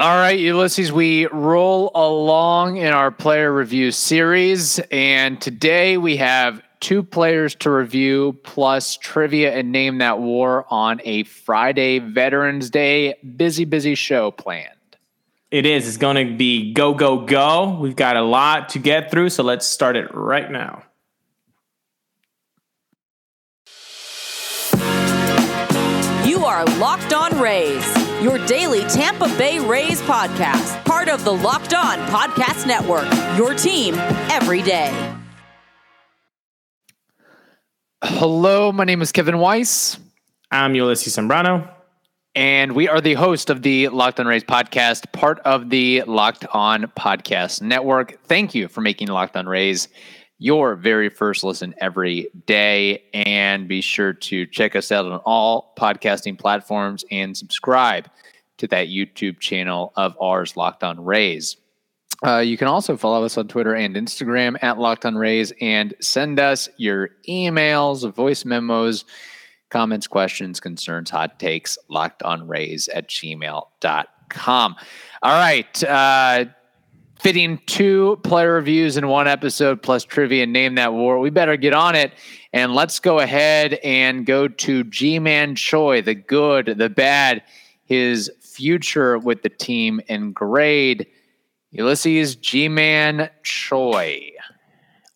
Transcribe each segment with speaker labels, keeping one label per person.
Speaker 1: All right, Ulysses, we roll along in our player review series. And today we have two players to review plus trivia and name that war on a Friday Veterans Day busy, busy show planned.
Speaker 2: It is. It's going to be go, go, go. We've got a lot to get through. So let's start it right now.
Speaker 3: You are Locked On Rays, your daily Tampa Bay Rays podcast, part of the Locked On Podcast Network, your team every day.
Speaker 1: Hello, my name is Kevin Weiss.
Speaker 2: I'm Ulysses Sembrano.
Speaker 1: And we are the host of the Locked On Rays podcast, part of the Locked On Podcast Network. Thank you for making Locked On Rays your very first listen every day. And be sure to check us out on all podcasting platforms and subscribe to that YouTube channel of ours, Locked On Rays. Uh, you can also follow us on Twitter and Instagram at Locked On Rays and send us your emails, voice memos, comments, questions, concerns, hot takes, locked on rays at gmail.com. All right. Uh, fitting two player reviews in one episode plus trivia name that war we better get on it and let's go ahead and go to Ji-Man Choi the good the bad his future with the team and grade ulysses Ji-Man Choi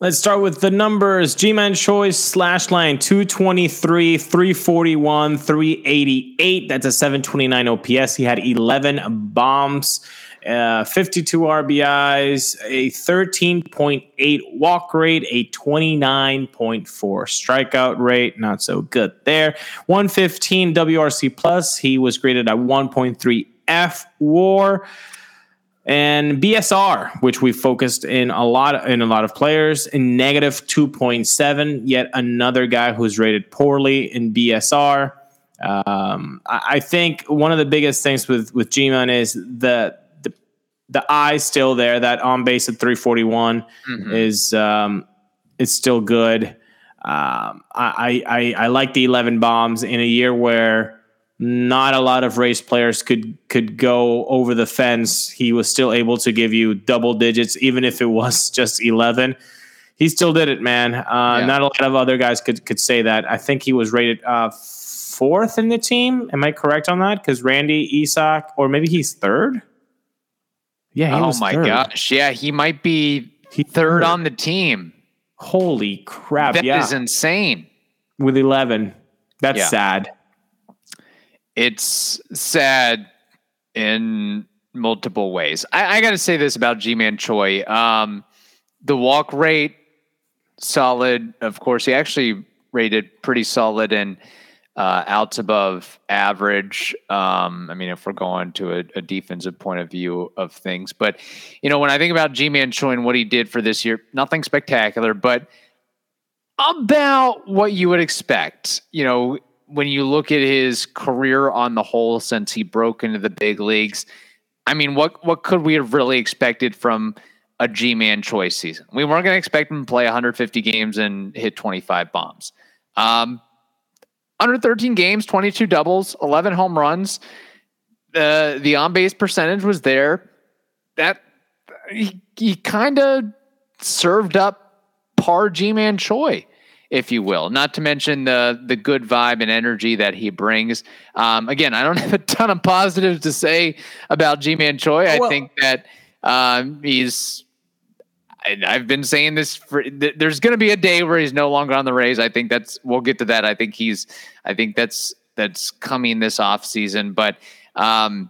Speaker 2: Let's start with the numbers. Ji-Man Choi slash line 223, 341, 388. That's a 729 OPS. He had 11 bombs uh, 52 RBIs, a 13.8 walk rate, a 29.4 strikeout rate. Not so good there. 115 WRC plus. He was graded at 1.3 F WAR and BSR, which we focused in a lot in a lot of players, in negative 2.7. Yet another guy who's rated poorly in BSR. Um, I, I, think one of the biggest things with with Ji-Man is that the eye still there. That on base at 341 mm-hmm. is um, is still good. Um, I, I I like the 11 bombs in a year where not a lot of Rays players could could go over the fence. He was still able to give you double digits, even if it was just 11. He still did it, man. Uh, yeah. Not a lot of other guys could could say that. I think he was rated uh, fourth in the team. Am I correct on that? Because Randy Isak, or maybe he's third.
Speaker 1: Yeah. oh my third. gosh. Yeah, he might be he third, third on the team.
Speaker 2: Holy crap!
Speaker 1: That
Speaker 2: yeah.
Speaker 1: is insane.
Speaker 2: With eleven, that's yeah. sad.
Speaker 1: It's sad in multiple ways. I, I got to say this about Ji-Man Choi. Um, the walk rate, solid. Of course, he actually rated pretty solid and uh, outs above average. Um, I mean, if we're going to a, a, defensive point of view of things, but you know, when I think about Ji-Man Choi and what he did for this year, nothing spectacular, but about what you would expect. You know, when you look at his career on the whole since he broke into the big leagues, I mean, what what could we have really expected from a Ji-Man Choi's season? We weren't going to expect him to play 150 games and hit 25 bombs. Um, 113 games, 22 doubles, 11 home runs. Uh, the on base percentage was there. That he, he kind of served up par Ji-Man Choi, if you will. Not to mention the the good vibe and energy that he brings. Um, again, I don't have a ton of positives to say about Ji-Man Choi. I well, think that um, he's I've been saying this for. There's going to be a day where he's no longer on the Rays. I think that's. We'll get to that. I think he's. I think that's that's coming this off season. But um,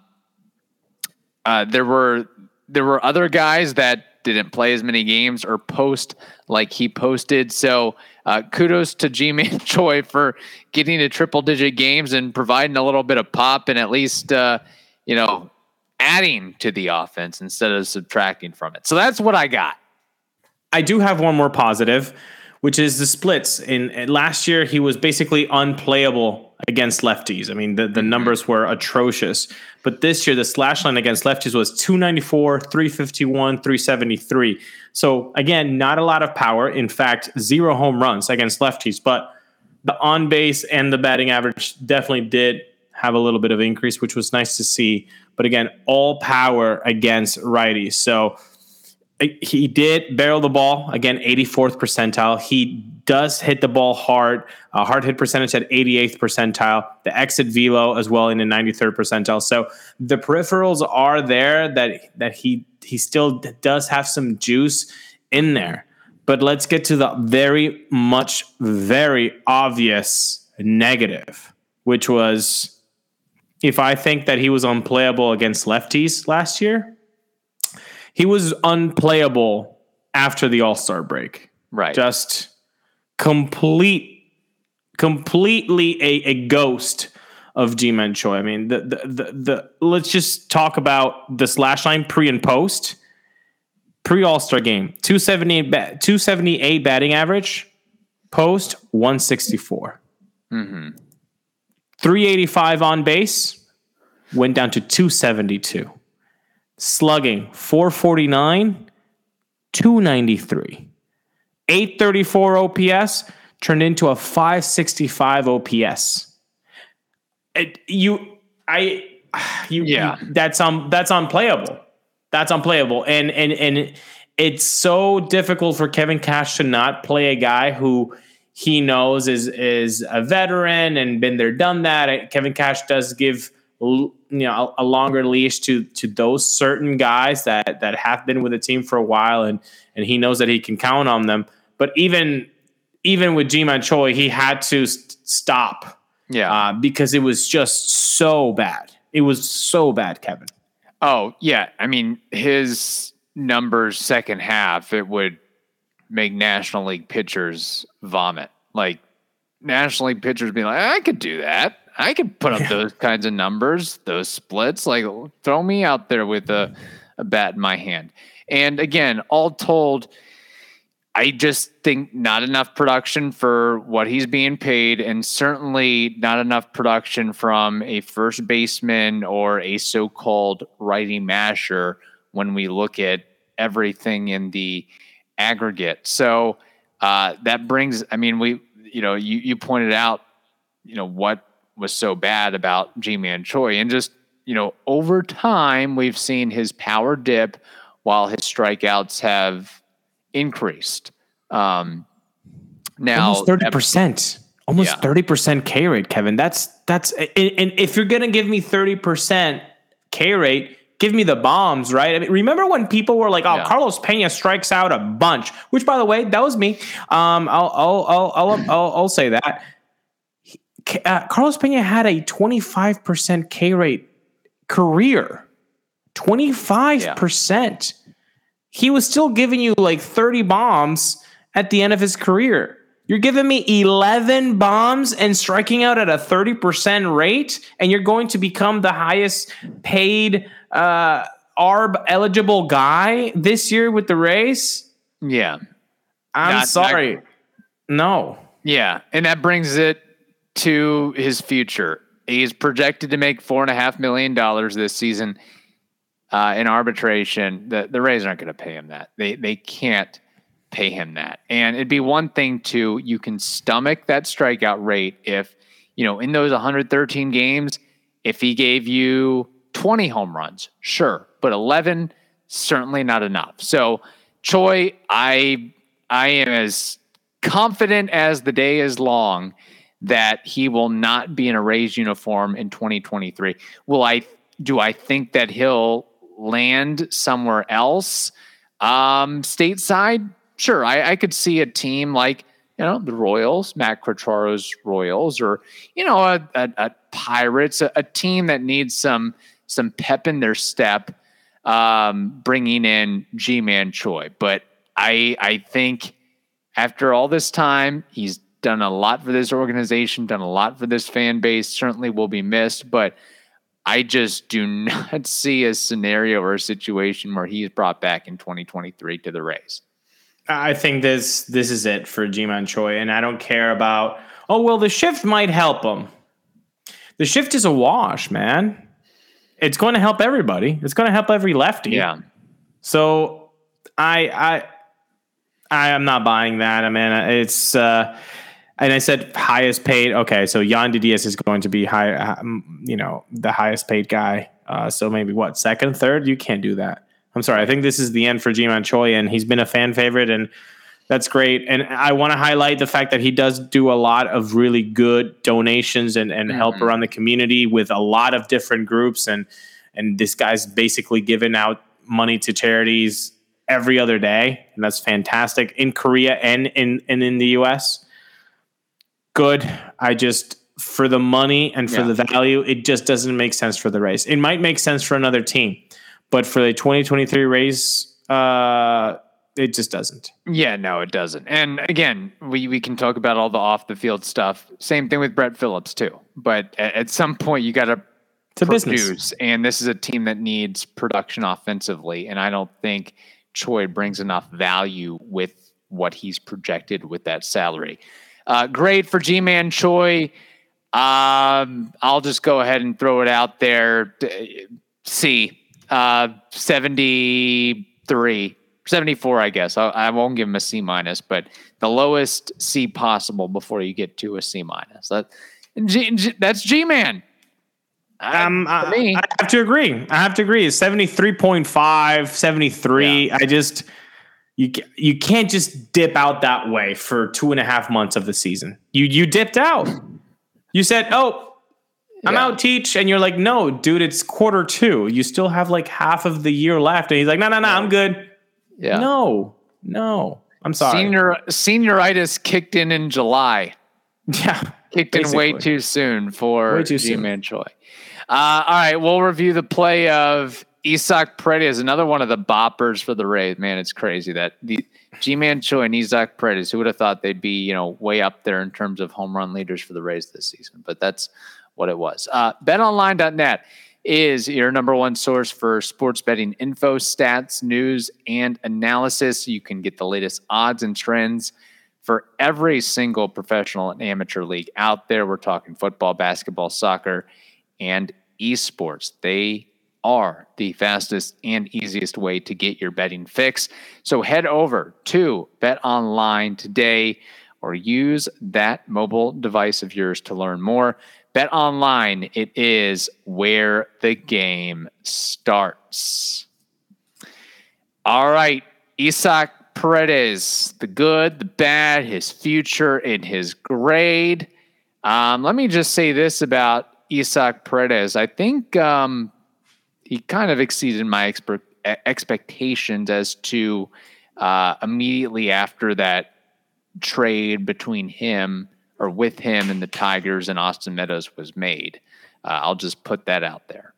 Speaker 1: uh, there were there were other guys that didn't play as many games or post like he posted. So uh, kudos to Ji-Man Choi for getting to triple digit games and providing a little bit of pop and at least uh, you know adding to the offense instead of subtracting from it. So that's what I got.
Speaker 2: I do have one more positive, which is the splits. In, in, last year, he was basically unplayable against lefties. I mean, the, the mm-hmm. numbers were atrocious. But this year, the slash line against lefties was 294, 351, 373. So again, not a lot of power. In fact, zero home runs against lefties. But the on base and the batting average definitely did have a little bit of increase, which was nice to see. But again, all power against righties. So he did barrel the ball again 84th percentile. He does hit the ball hard uh, hard hit percentage at 88th percentile. The exit velo as well in the 93rd percentile. So the peripherals are there that that he he still does have some juice in there. But let's get to the very much very obvious negative which was if i think that he was unplayable against lefties last year he was unplayable after the All Star break.
Speaker 1: Right.
Speaker 2: Just complete, completely a, a ghost of Ji-Man Choi. I mean, the, the, the, the, let's just talk about the slash line pre and post. Pre All Star game, 278, ba- 278 batting average, post 164. Mm-hmm. 385 on base, went down to 272 slugging 449, 293. 834 OPS turned into a 565 OPS. It, you, I, you,
Speaker 1: yeah,
Speaker 2: you, that's um, that's unplayable. That's unplayable, and and and it's so difficult for Kevin Cash to not play a guy who he knows is is a veteran and been there, done that. Kevin Cash does give you know a, longer leash to to those certain guys that that have been with the team for a while and and he knows that he can count on them. But even even with Ji-Man Choi he had to st- stop
Speaker 1: yeah.
Speaker 2: uh, because it was just so bad. It was so bad Kevin.
Speaker 1: Oh yeah. I mean his numbers second half it would make National League pitchers vomit. Like National League pitchers being like I could do that I could put up yeah. those kinds of numbers, those splits. Like, throw me out there with a, a bat in my hand. And again, all told, I just think not enough production for what he's being paid, and certainly not enough production from a first baseman or a so called righty masher when we look at everything in the aggregate. So uh, that brings, I mean, we, you know, you, you pointed out, you know, what was so bad about Ji-Man Choi. And just, you know, over time, we've seen his power dip while his strikeouts have increased. Um, now,
Speaker 2: almost 30%. Almost thirty percent K rate, Kevin. That's that's and, and if you're gonna give me thirty percent K rate, give me the bombs, right? I mean, remember when people were like, "Oh, yeah. Carlos Pena strikes out a bunch," which, by the way, that was me. Um, I'll I'll I'll I'll, I'll, I'll say that uh, Carlos Pena had a 25% K rate career. 25%. Yeah. He was still giving you like 30 bombs at the end of his career. You're giving me 11 bombs and striking out at a 30% rate, and you're going to become the highest paid uh, ARB eligible guy this year with the Rays?
Speaker 1: Yeah.
Speaker 2: I'm not, sorry. Not, no.
Speaker 1: Yeah. And that brings it to his future. He's projected to make four and a half million dollars this season uh, in arbitration. The the Rays aren't going to pay him that. They they can't pay him that. And it'd be one thing to you can stomach that strikeout rate if you know in those 113 games if he gave you 20 home runs, sure, but 11 certainly not enough. So Choi, I I am as confident as the day is long that he will not be in a Rays uniform in 2023. Will I do I think that he'll land somewhere else um, stateside? Sure, I, I could see a team like you know the Royals, Matt Quatraro's Royals, or you know a, a, a Pirates, a, a, team that needs some some pep in their step, um, bringing in Ji-Man Choi. But I I think after all this time, he's done a lot for this organization, done a lot for this fan base, certainly will be missed, but I just do not see a scenario or a situation where he's brought back in 2023 to the Rays.
Speaker 2: I think this this is it for Ji-Man Choi, and I don't care about oh well the shift might help him. The shift is a wash, man. It's going to help everybody. It's going to help every lefty.
Speaker 1: Yeah.
Speaker 2: So I I I am not buying that. I mean, it's uh and I said highest paid. Okay, so Yandy Diaz is going to be high, um, you know, the highest paid guy. Uh, so maybe what second, third? You can't do that. I'm sorry. I think this is the end for Ji-Man Choi, and he's been a fan favorite, and that's great. And I want to highlight the fact that he does do a lot of really good donations and, and mm-hmm. help around the community with a lot of different groups, and and this guy's basically giving out money to charities every other day, and that's fantastic in Korea and in and in the U.S. Good. I just for the money and for yeah. the value, it just doesn't make sense for the Rays. It might make sense for another team, but for the 2023 Rays, uh, it just doesn't.
Speaker 1: Yeah, no, it doesn't. And again, we, we can talk about all the off the field stuff. Same thing with Brett Phillips too. But at, at some point, you got to produce. Business. And this is a team that needs production offensively. And I don't think Choi brings enough value with what he's projected with that salary. Uh, great for Ji-Man Choi. Um, I'll just go ahead and throw it out there. C, uh, 73, 74, I guess. I, I, won't give him a C minus, but the lowest C possible before you get to a C minus. That, G, G, that's Ji-Man.
Speaker 2: Um, I, I, have to agree. I have to agree. 73.5, 73. Yeah. I just you you can't just dip out that way for two and a half months of the season. You you dipped out. You said, "Oh, I'm yeah. out, teach," and you're like, "No, dude, it's quarter two. You still have like half of the year left." And he's like, "No, no, no, I'm good." Yeah. No, no, I'm sorry.
Speaker 1: Senior senioritis kicked in in July.
Speaker 2: Yeah,
Speaker 1: kicked basically. in way too soon for Ji-Man Choi. Uh, all right, we'll review the play of Isaac Paredes, another one of the boppers for the Rays. Man, it's crazy that the Ji-Man Choi and Isaac Paredes, who would have thought they'd be, you know, way up there in terms of home run leaders for the Rays this season, but that's what it was. Uh, betonline.net is your number one source for sports betting info, stats, news, and analysis. You can get the latest odds and trends for every single professional and amateur league out there. We're talking football, basketball, soccer, and esports. They are the fastest and easiest way to get your betting fix. So head over to Bet Online today or use that mobile device of yours to learn more. Bet Online, it is where the game starts. All right, Isaac Paredes, the good, the bad, his future, and his grade. Um, let me just say this about Isaac Paredes. I think um, he kind of exceeded my expectations as to uh, immediately after that trade between him or with him and the Tigers and Austin Meadows was made. Uh, I'll just put that out there.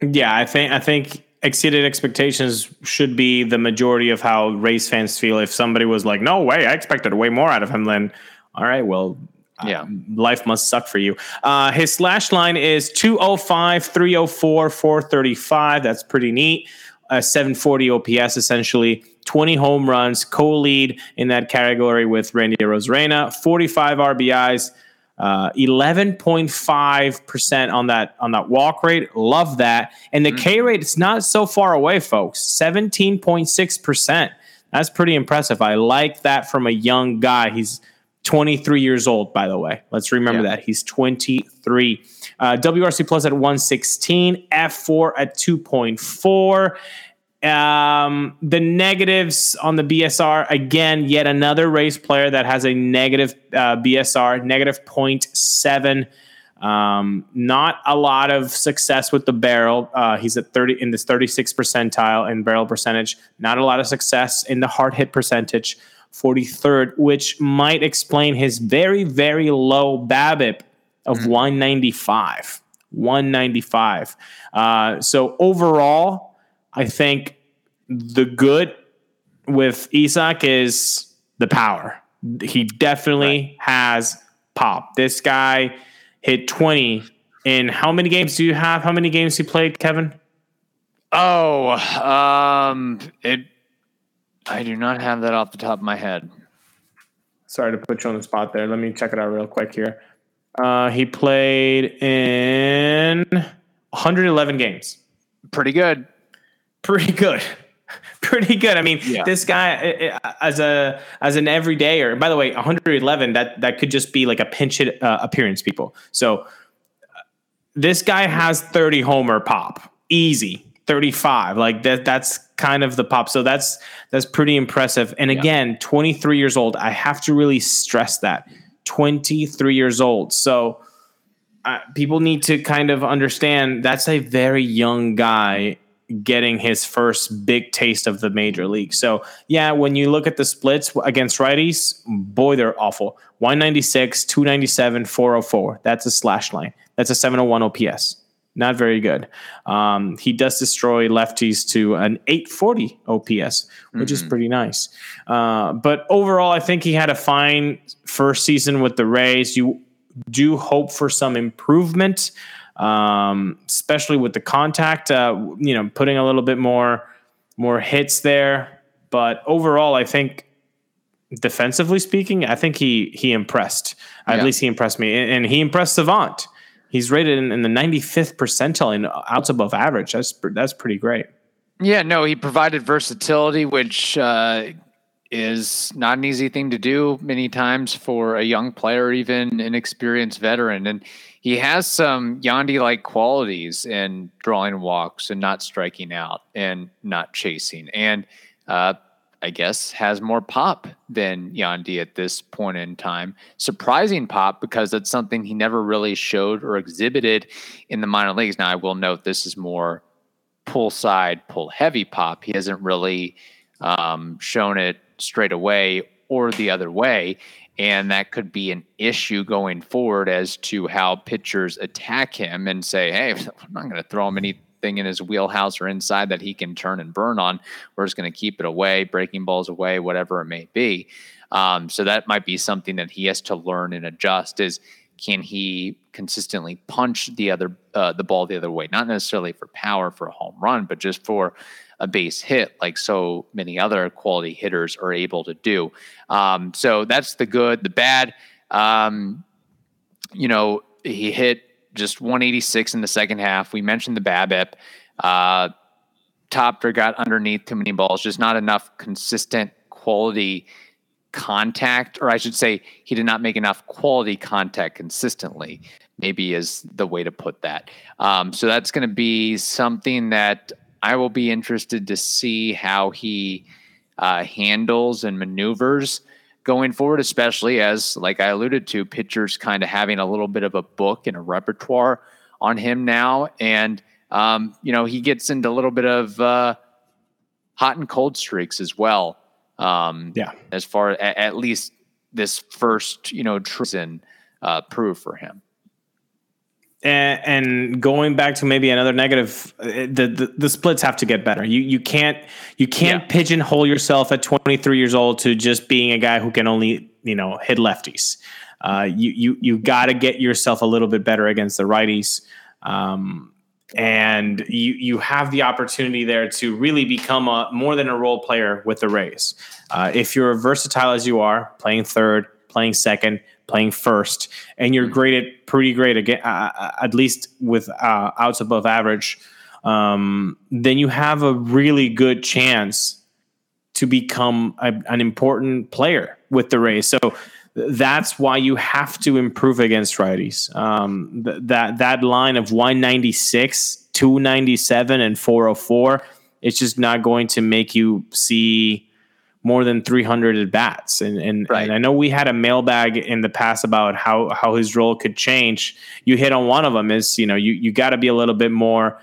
Speaker 2: Yeah, I think I think exceeded expectations should be the majority of how Rays fans feel. If somebody was like, "No way, I expected way more out of him," then all right, well,
Speaker 1: yeah. Uh,
Speaker 2: life must suck for you. Uh, his slash line is 205, 304, 435. That's pretty neat. Uh, 740 OPS, essentially. 20 home runs, co lead in that category with Randy Arozarena. 45 RBIs. Uh, 11.5% on that on that walk rate love that and the mm-hmm. k rate it's not so far away folks 17.6% that's pretty impressive i like that from a young guy he's 23 years old, by the way. Let's remember yeah. that. He's 23. Uh, WRC plus at 116, F4 at 2.4. Um, the negatives on the BSR, again, yet another Rays player that has a negative uh, BSR, negative 0.7. Um, not a lot of success with the barrel. Uh, he's at 30 in this 36 percentile in barrel percentage. Not a lot of success in the hard hit percentage. 43rd, which might explain his very, very low BABIP of mm-hmm. 195. 195. Uh, so overall, I think the good with Isaac is the power. He definitely right. has pop. This guy hit 20 in how many games do you have? How many games he played, Kevin?
Speaker 1: Oh, um, it I do not have that off the top of my head.
Speaker 2: Sorry to put you on the spot there. Let me check it out real quick here. Uh, he played in 111 games.
Speaker 1: Pretty good.
Speaker 2: Pretty good. pretty good. I mean, yeah. this guy uh, uh, as a as an everydayer. By the way, 111 that that could just be like a pinch hit uh, appearance, people. So uh, this guy has 30 homer pop, easy 35. Like that. That's kind of the pop. So that's that's pretty impressive. And again, 23 years old. I have to really stress that 23 years old. So uh, people need to kind of understand that's a very young guy getting his first big taste of the major league. So, yeah, when you look at the splits against righties, boy, they're awful. 196, 297, 404. That's a slash line. That's a 701 OPS. Not very good. Um, he does destroy lefties to an 840 OPS, which mm-hmm. is pretty nice. Uh, but overall, I think he had a fine first season with the Rays. You do hope for some improvement, um, especially with the contact. Uh, you know, putting a little bit more more hits there. But overall, I think defensively speaking, I think he he impressed. Yeah. At least he impressed me, and, and he impressed Savant. He's rated in, in, the 95th percentile in outs above average. That's that's pretty great.
Speaker 1: Yeah, no, he provided versatility, which uh, is not an easy thing to do many times for a young player, even an experienced veteran. And he has some Yandy like qualities in drawing walks and not striking out and not chasing. And uh, I guess has more pop than Yandy at this point in time. Surprising pop because that's something he never really showed or exhibited in the minor leagues. Now, I will note this is more pull side, pull heavy pop. He hasn't really um, shown it straight away or the other way. And that could be an issue going forward as to how pitchers attack him and say, hey, I'm not going to throw him anything in his wheelhouse or inside that he can turn and burn on. We're just going to keep it away, breaking balls away, whatever it may be. Um, so that might be something that he has to learn and adjust is can he consistently punch the other uh, the ball the other way not necessarily for power for a home run but just for a base hit like so many other quality hitters are able to do. Um, so that's the good. The bad, um, you know, he hit just 186 in the second half. We mentioned the BABIP. Uh, Topter got underneath too many balls, just not enough consistent quality contact, or I should say, he did not make enough quality contact consistently. Maybe is the way to put that. Um, so that's going to be something that I will be interested to see how he uh, handles and maneuvers going forward, especially as, like I alluded to, pitchers kind of having a little bit of a book and a repertoire on him now. And, um, you know, he gets into a little bit of uh, hot and cold streaks as well. Um,
Speaker 2: yeah.
Speaker 1: As far as at least this first, you know, season uh, prove for him
Speaker 2: and, and going back to maybe another negative, uh, the, the, the splits have to get better. You you can't you can't yeah. pigeonhole yourself at 23 years old to just being a guy who can only you know hit lefties. Uh, you you you got to get yourself a little bit better against the righties. Um, and you you have the opportunity there to really become a more than a role player with the Rays. Uh, if you're versatile as you are, playing third, playing second, playing first, and you're great at pretty great again, uh, uh, at least with uh, outs above average, um, then you have a really good chance to become a, an important player with the Rays. So that's why you have to improve against righties. Um, th- that that line of 196, 297, and 404, it's just not going to make you see more than 300 at bats. And, and, right. and, I know we had a mailbag in the past about how, how his role could change. You hit on one of them is, you know, you, you got to be a little bit more,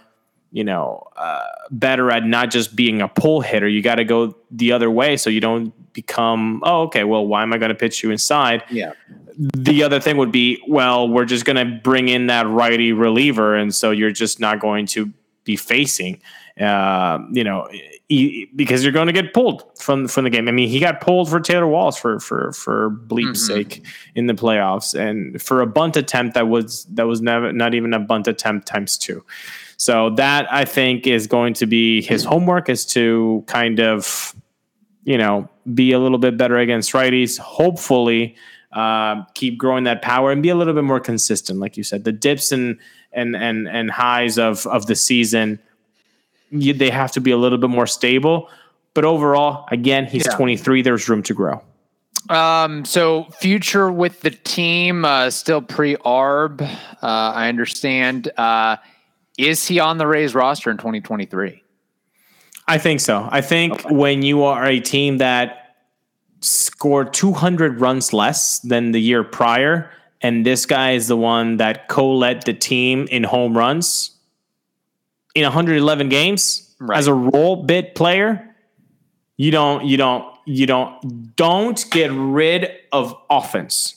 Speaker 2: you know, uh, better at not just being a pull hitter. You got to go the other way so you don't become, oh, okay, well, why am I going to pitch you inside?
Speaker 1: Yeah.
Speaker 2: The other thing would be, well, we're just going to bring in that righty reliever. And so you're just not going to be facing, uh, you know, because you're going to get pulled from from the game. I mean, he got pulled for Taylor Walls for for for bleep's mm-hmm. sake in the playoffs, and for a bunt attempt that was that was never not even a bunt attempt times two. So that I think is going to be his homework is to kind of, you know, be a little bit better against righties. Hopefully, uh, keep growing that power and be a little bit more consistent, like you said. The dips and and and and highs of of the season you, they have to be a little bit more stable. But overall, again, he's
Speaker 1: Yeah.
Speaker 2: 23. There's room to grow.
Speaker 1: Um, so future with the team, uh, still pre arb. Uh, I understand. Uh, is he on the Rays roster in 2023?
Speaker 2: I think so. I think when you are a team that scored 200 runs less than the year prior, and this guy is the one that co-led the team in home runs in 111 games
Speaker 1: Right.
Speaker 2: as a role bit player, you don't, you don't, you don't, don't get rid of offense.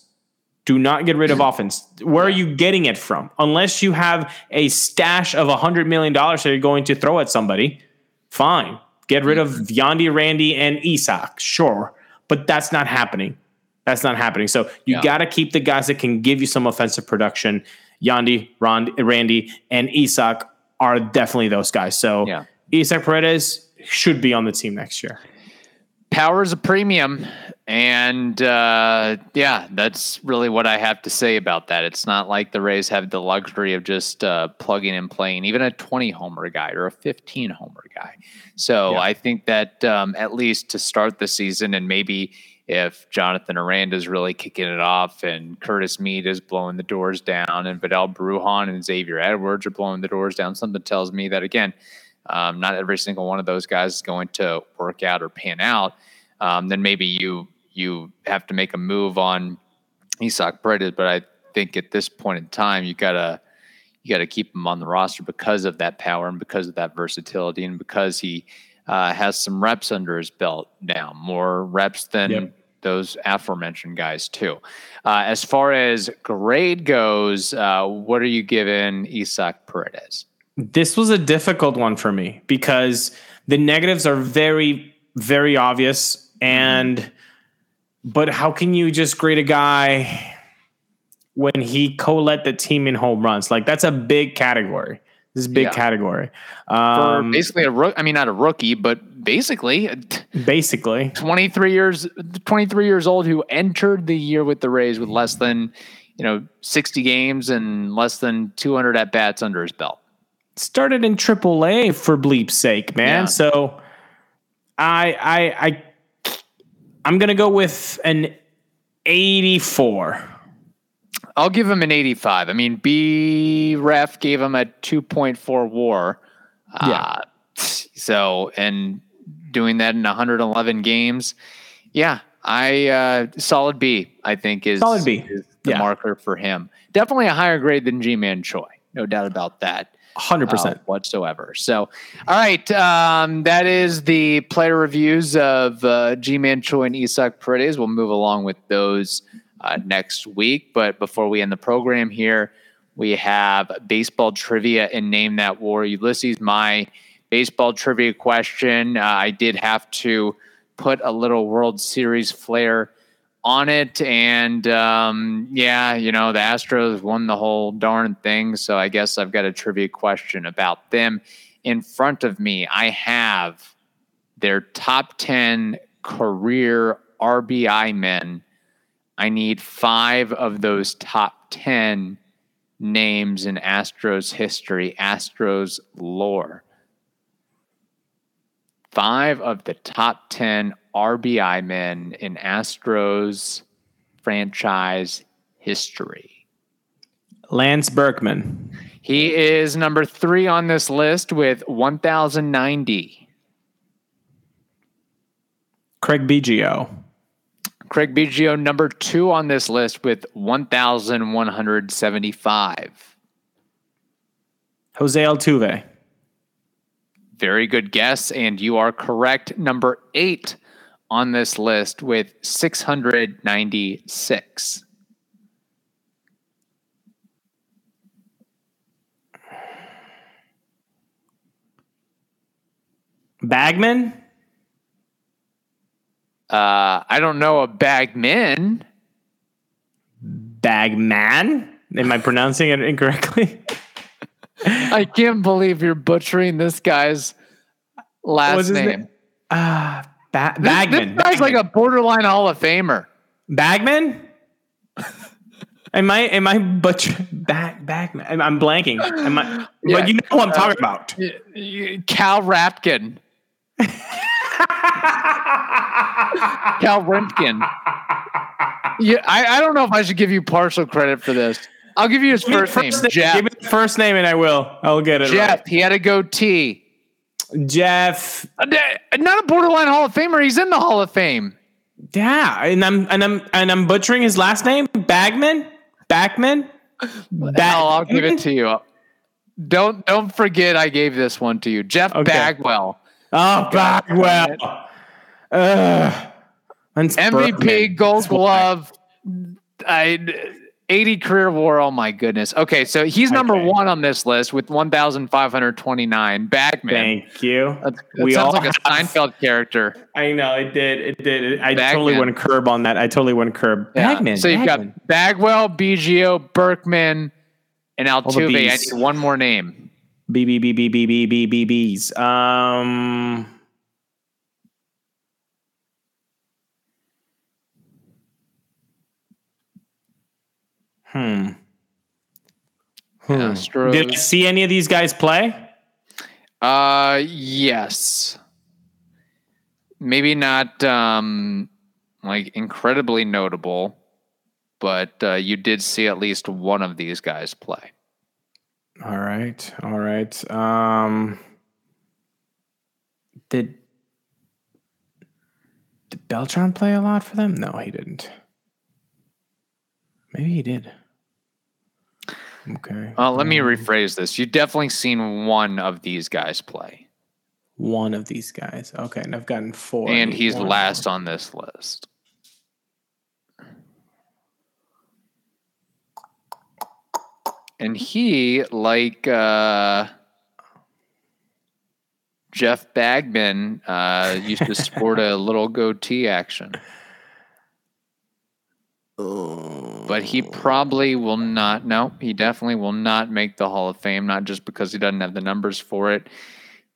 Speaker 2: Do not get rid of offense. Where are you getting it from? Unless you have a stash of $100 million that you're going to throw at somebody, fine. Get rid of mm-hmm. Yandy, Randy, and Isaac, sure. But that's not happening. That's not happening. So you
Speaker 1: Yeah.
Speaker 2: got to keep the guys that can give you some offensive production. Yandy, Rond, Randy, and Isaac are definitely those guys. So
Speaker 1: Yeah.
Speaker 2: Isaac Paredes should be on the team next year.
Speaker 1: Power is a premium. And uh, yeah, that's really what I have to say about that. It's not like the Rays have the luxury of just uh, plugging and playing even a 20 homer guy or a 15 homer guy. So
Speaker 2: Yeah.
Speaker 1: I think that um, at least to start the season, and maybe if Jonathan Aranda is really kicking it off and Curtis Mead is blowing the doors down and Vidal Brujan and Xavier Edwards are blowing the doors down, something tells me that again, um, not every single one of those guys is going to work out or pan out. Um, then maybe you you have to make a move on Isaac Paredes, but I think at this point in time, you gotta you gotta keep him on the roster because of that power and because of that versatility and because he uh, has some reps under his belt now, more reps than
Speaker 2: Yep.
Speaker 1: those aforementioned guys too. Uh, as far as grade goes, uh, what are you giving Isaac Paredes?
Speaker 2: This was a difficult one for me because the negatives are very, very obvious. And, but how can you just grade a guy when he co led the team in home runs? Like, that's a big category. This is a big
Speaker 1: Yeah.
Speaker 2: category.
Speaker 1: For
Speaker 2: Um,
Speaker 1: basically a rook, I mean not a rookie, but basically
Speaker 2: basically,
Speaker 1: 23 years 23 years old who entered the year with the Rays with less than you know 60 games and less than 200 at bats under his belt.
Speaker 2: started in AAA for bleep's sake, man.
Speaker 1: Yeah.
Speaker 2: So I I I I'm gonna go with an 84.
Speaker 1: I'll give him an 85. I mean, B ref gave him a 2.4 WAR.
Speaker 2: Yeah.
Speaker 1: Uh, so and doing that in 111 games, yeah, I uh, solid B. I think is
Speaker 2: Solid B.
Speaker 1: is the
Speaker 2: Yeah.
Speaker 1: marker for him. Definitely a higher grade than Ji-Man Choi, no doubt about that.
Speaker 2: 100%.
Speaker 1: uh, whatsoever. So, all right, um, that is the player reviews of uh, Ji-Man Choi and Isaac Paredes. We'll move along with those uh, next week. But before we end the program here, we have baseball trivia and name that war. Ulysses, my baseball trivia question. Uh, I did have to put a little World Series flair on it. And um, yeah, you know, the Astros won the whole darn thing. So I guess I've got a trivia question about them. In front of me, I have their top 10 career RBI men. I need five of those top 10 names in Astros history, Astros lore. Five of the top 10 RBI men in Astros franchise history.
Speaker 2: Lance Berkman.
Speaker 1: He is number three on this list with 1,090.
Speaker 2: Craig Biggio.
Speaker 1: Craig Biggio, number two on this list with 1,175.
Speaker 2: Jose Altuve.
Speaker 1: Very good guess, and you are correct. Number eight on this list with 696.
Speaker 2: Bagman.
Speaker 1: Uh, I don't know a Bagman.
Speaker 2: Bagman. Am I pronouncing it incorrectly?
Speaker 1: I can't believe you're butchering this guy's last name.
Speaker 2: name? Ah, ba- Bagman.
Speaker 1: This guy's like a borderline Hall of Famer.
Speaker 2: Bagman. Am I am I butcher bag Bagman? I'm, I'm blanking. Am I?
Speaker 1: Yeah.
Speaker 2: But you know who I'm talking about.
Speaker 1: Y- y- Cal Rapkin. Cal Ripken. Yeah, I, I don't know if I should give you partial credit for this. I'll give you his
Speaker 2: Give me
Speaker 1: first, name,
Speaker 2: name.
Speaker 1: Jeff.
Speaker 2: Give me the first name and I will. I'll get it
Speaker 1: Jeff. He had a goatee.
Speaker 2: Jeff.
Speaker 1: Uh, Not a borderline Hall of Famer. He's in the Hall of Fame.
Speaker 2: Yeah, and I'm and I'm and I'm butchering his last name. Bagman. Backman. Bag-
Speaker 1: Hell, I'll give it to you. Don't don't forget I gave this one to you, Jeff
Speaker 2: Okay.
Speaker 1: Bagwell,
Speaker 2: Oh, Bagwell. Vince
Speaker 1: MVP. Gold. Glove, I, 80 career war. Oh my goodness. Okay, so he's number
Speaker 2: Okay.
Speaker 1: one on this list with 1,529. Bagman.
Speaker 2: Thank you.
Speaker 1: That, that
Speaker 2: we
Speaker 1: sounds
Speaker 2: all
Speaker 1: like a Seinfeld character.
Speaker 2: I know it did. It did. I
Speaker 1: Bagman.
Speaker 2: totally went curb on that. I totally went curb.
Speaker 1: Yeah.
Speaker 2: Bagman.
Speaker 1: So you've
Speaker 2: Bagman.
Speaker 1: got Bagwell, Biggio, Berkman, and Altuve. I need one more name.
Speaker 2: B B B B B B B B B's. Um. Hmm. Hmm.
Speaker 1: Astros.
Speaker 2: Did I see any of these guys play?
Speaker 1: Uh, yes. Maybe not um like incredibly notable, but uh, you did see at least one of these guys play.
Speaker 2: All right. All right. Um. Did Did Beltran play a lot for them? No, he didn't. Maybe he did. Okay.
Speaker 1: Uh, let me
Speaker 2: Um,
Speaker 1: rephrase this. You've definitely seen one of these guys play,
Speaker 2: one of these guys. Okay, and I've gotten four.
Speaker 1: And he's
Speaker 2: one
Speaker 1: last on this list. And he, like uh, Jeff Bagman, uh, used to sport a little goatee action.
Speaker 2: More.
Speaker 1: But he probably will not. No, he definitely will not make the Hall of Fame. Not just because he doesn't have the numbers for it,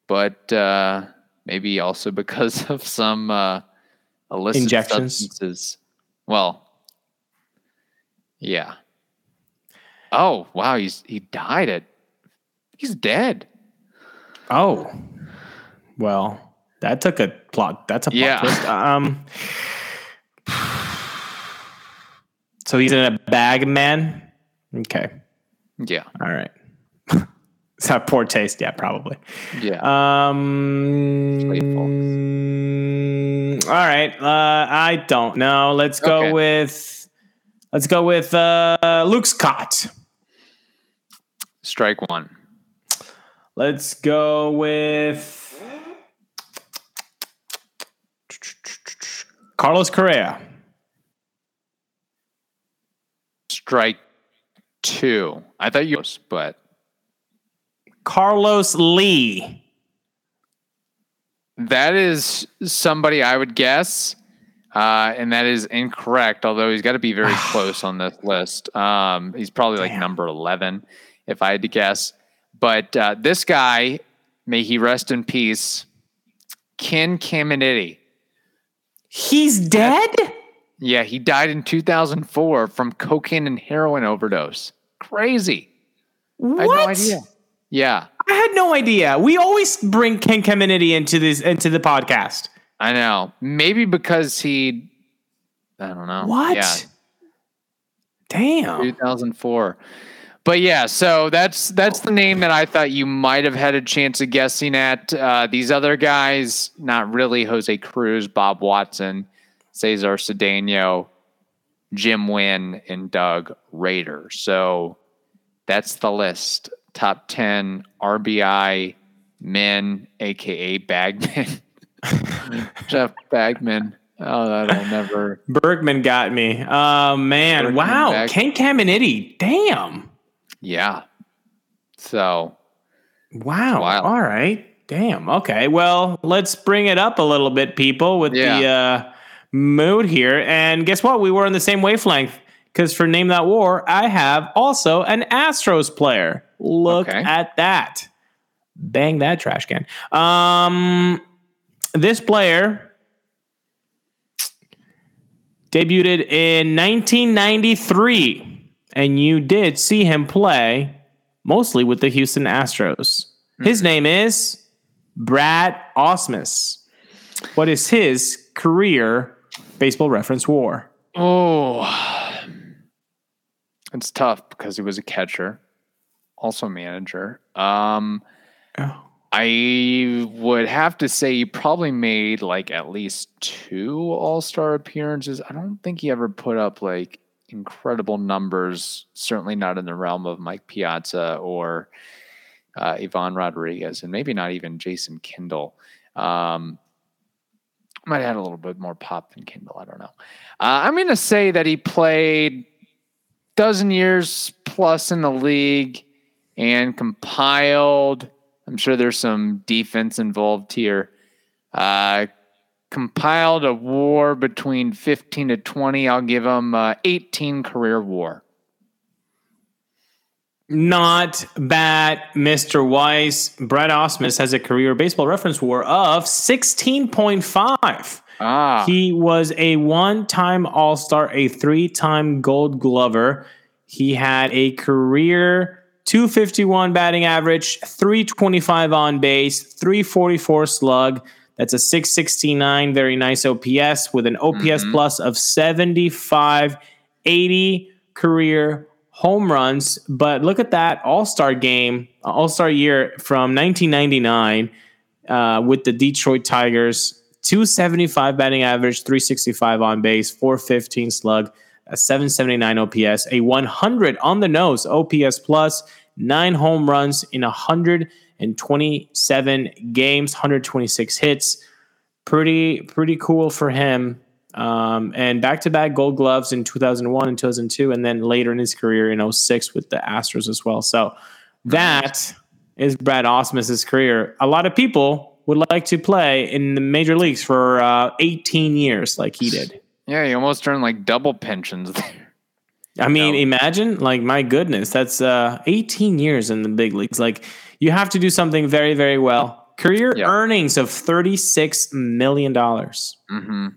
Speaker 1: but uh, maybe also because of some uh, illicit
Speaker 2: Injections?
Speaker 1: substances. Well, yeah. Oh wow, he's he died at. He's dead.
Speaker 2: Oh, well, that took a plot. That's a plot
Speaker 1: Yeah.
Speaker 2: twist. Um. So he's in a bag, man. Okay.
Speaker 1: Yeah,
Speaker 2: All right. Is that poor taste? Yeah, probably.
Speaker 1: yeah.
Speaker 2: Um. All right. Uh, I don't know. Let's go
Speaker 1: Okay.
Speaker 2: with. Let's go with uh, Luke Scott.
Speaker 1: Strike one.
Speaker 2: Let's go with Carlos Correa.
Speaker 1: Strike two. I thought you, was, but
Speaker 2: Carlos Lee.
Speaker 1: That is somebody I would guess, uh, and that is incorrect. Although he's got to be very close on this list. Um, he's probably like
Speaker 2: Damn.
Speaker 1: number eleven, if I had to guess. But uh, this guy, may he rest in peace, Ken Caminiti.
Speaker 2: He's dead?
Speaker 1: Yeah, he died in 2004 from cocaine and heroin overdose. Crazy.
Speaker 2: What?
Speaker 1: I had no idea. Yeah,
Speaker 2: I had no idea. We always bring Ken Caminiti into this into the podcast.
Speaker 1: I know. Maybe because he, I don't know.
Speaker 2: What?
Speaker 1: Yeah,
Speaker 2: Damn.
Speaker 1: 2004. But yeah, so that's that's the name that I thought you might have had a chance of guessing at. Uh, these other guys, not really. Jose Cruz, Bob Watson, Cesar Cedeno, Jim Wynn, and Doug Rader. So that's the list. Top ten RBI men, aka Bagman, Jeff Bagman. Oh, that'll never.
Speaker 2: Bergman got me. Oh man.
Speaker 1: Bergman
Speaker 2: wow.
Speaker 1: back.
Speaker 2: Ken Caminiti. Damn.
Speaker 1: Yeah. So
Speaker 2: Wow. All right. Damn. Okay. Well, let's bring it up a little bit, people, with the uh, mood here. And guess what? We were on the same wavelength because for Name That War, I have also an Astros player. Look
Speaker 1: Okay.
Speaker 2: at that. Bang that trash can. Um, this player debuted in 1993, and you did see him play mostly with the Houston Astros. His name is Brad Ausmus. What is his career baseball reference war?
Speaker 1: Oh, it's tough because he was a catcher, also a manager. Um,
Speaker 2: Oh.
Speaker 1: I would have to say he probably made like at least two All Star appearances. I don't think he ever put up like incredible numbers. Certainly not in the realm of Mike Piazza or uh, Ivan Rodriguez, and maybe not even Jason Kendall. Um, might have had a little bit more pop than Kendall. I don't know. Uh, I'm going to say that he played dozen years plus in the league and compiled. I'm sure there's some defense involved here. Uh, compiled a war between 15 to 20. I'll give him uh, 18 career war.
Speaker 2: Not bad, Mr. Weiss. Brad Ausmus has a career baseball reference war of 16.5.
Speaker 1: Ah,
Speaker 2: He was a one time All Star, a three time Gold Glover. He had a career 251 batting average, 325 on base, 344 slug. That's a 669, very nice OPS with an OPS plus of 75, 80 career home runs. But look at that All Star game, All Star year from 1999 uh, with the Detroit Tigers. 275 batting average, 365 on base, 415 slug, a 779 OPS, a 100 on the nose OPS plus, nine home runs in 127 games, 126 hits. Pretty pretty cool for him. Um, and back to back Gold Gloves in 2001 and 2002, and then later in his career in 06 with the Astros as well. So that is Brad Ausmus's career. A lot of people would like to play in the major leagues for uh, 18 years, like he did.
Speaker 1: yeah, he almost earned like double pensions there.
Speaker 2: I mean,
Speaker 1: No.
Speaker 2: imagine, like, my goodness, that's uh, 18 years in the big leagues. Like, you have to do something very, very well. Career
Speaker 1: Yeah.
Speaker 2: earnings of $36 million.
Speaker 1: hmm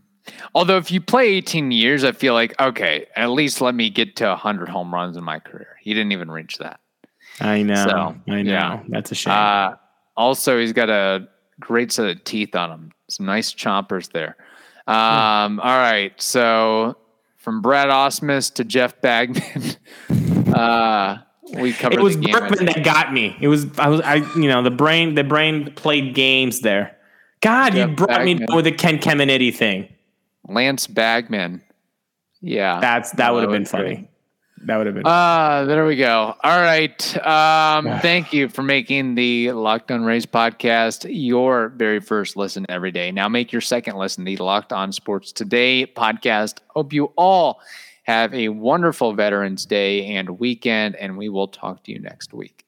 Speaker 1: Although if you play 18 years, I feel like okay, at least let me get to 100 home runs in my career. He didn't even reach that.
Speaker 2: I know.
Speaker 1: So,
Speaker 2: I know.
Speaker 1: yeah.
Speaker 2: That's a shame.
Speaker 1: Uh, also, he's got a great set of teeth on him. Some nice chompers there. Um, All right, so from Brad Ausmus to Jeff Bagman, uh, we covered
Speaker 2: it was
Speaker 1: the game.
Speaker 2: Berkman that got me. It was I was I you know the brain the brain played games there. God,
Speaker 1: Jeff
Speaker 2: you brought me
Speaker 1: Bagman.
Speaker 2: down with the Ken Caminiti thing.
Speaker 1: Lance Bagman. Yeah.
Speaker 2: That's that would have been
Speaker 1: was great.
Speaker 2: funny. That would have been.
Speaker 1: Ah, there we go. All right. Um, thank you for making the Locked On Rays podcast your very first listen every day. Now make your second listen the Locked On Sports Today podcast. Hope you all have a wonderful Veterans Day and weekend, and we will talk to you next week.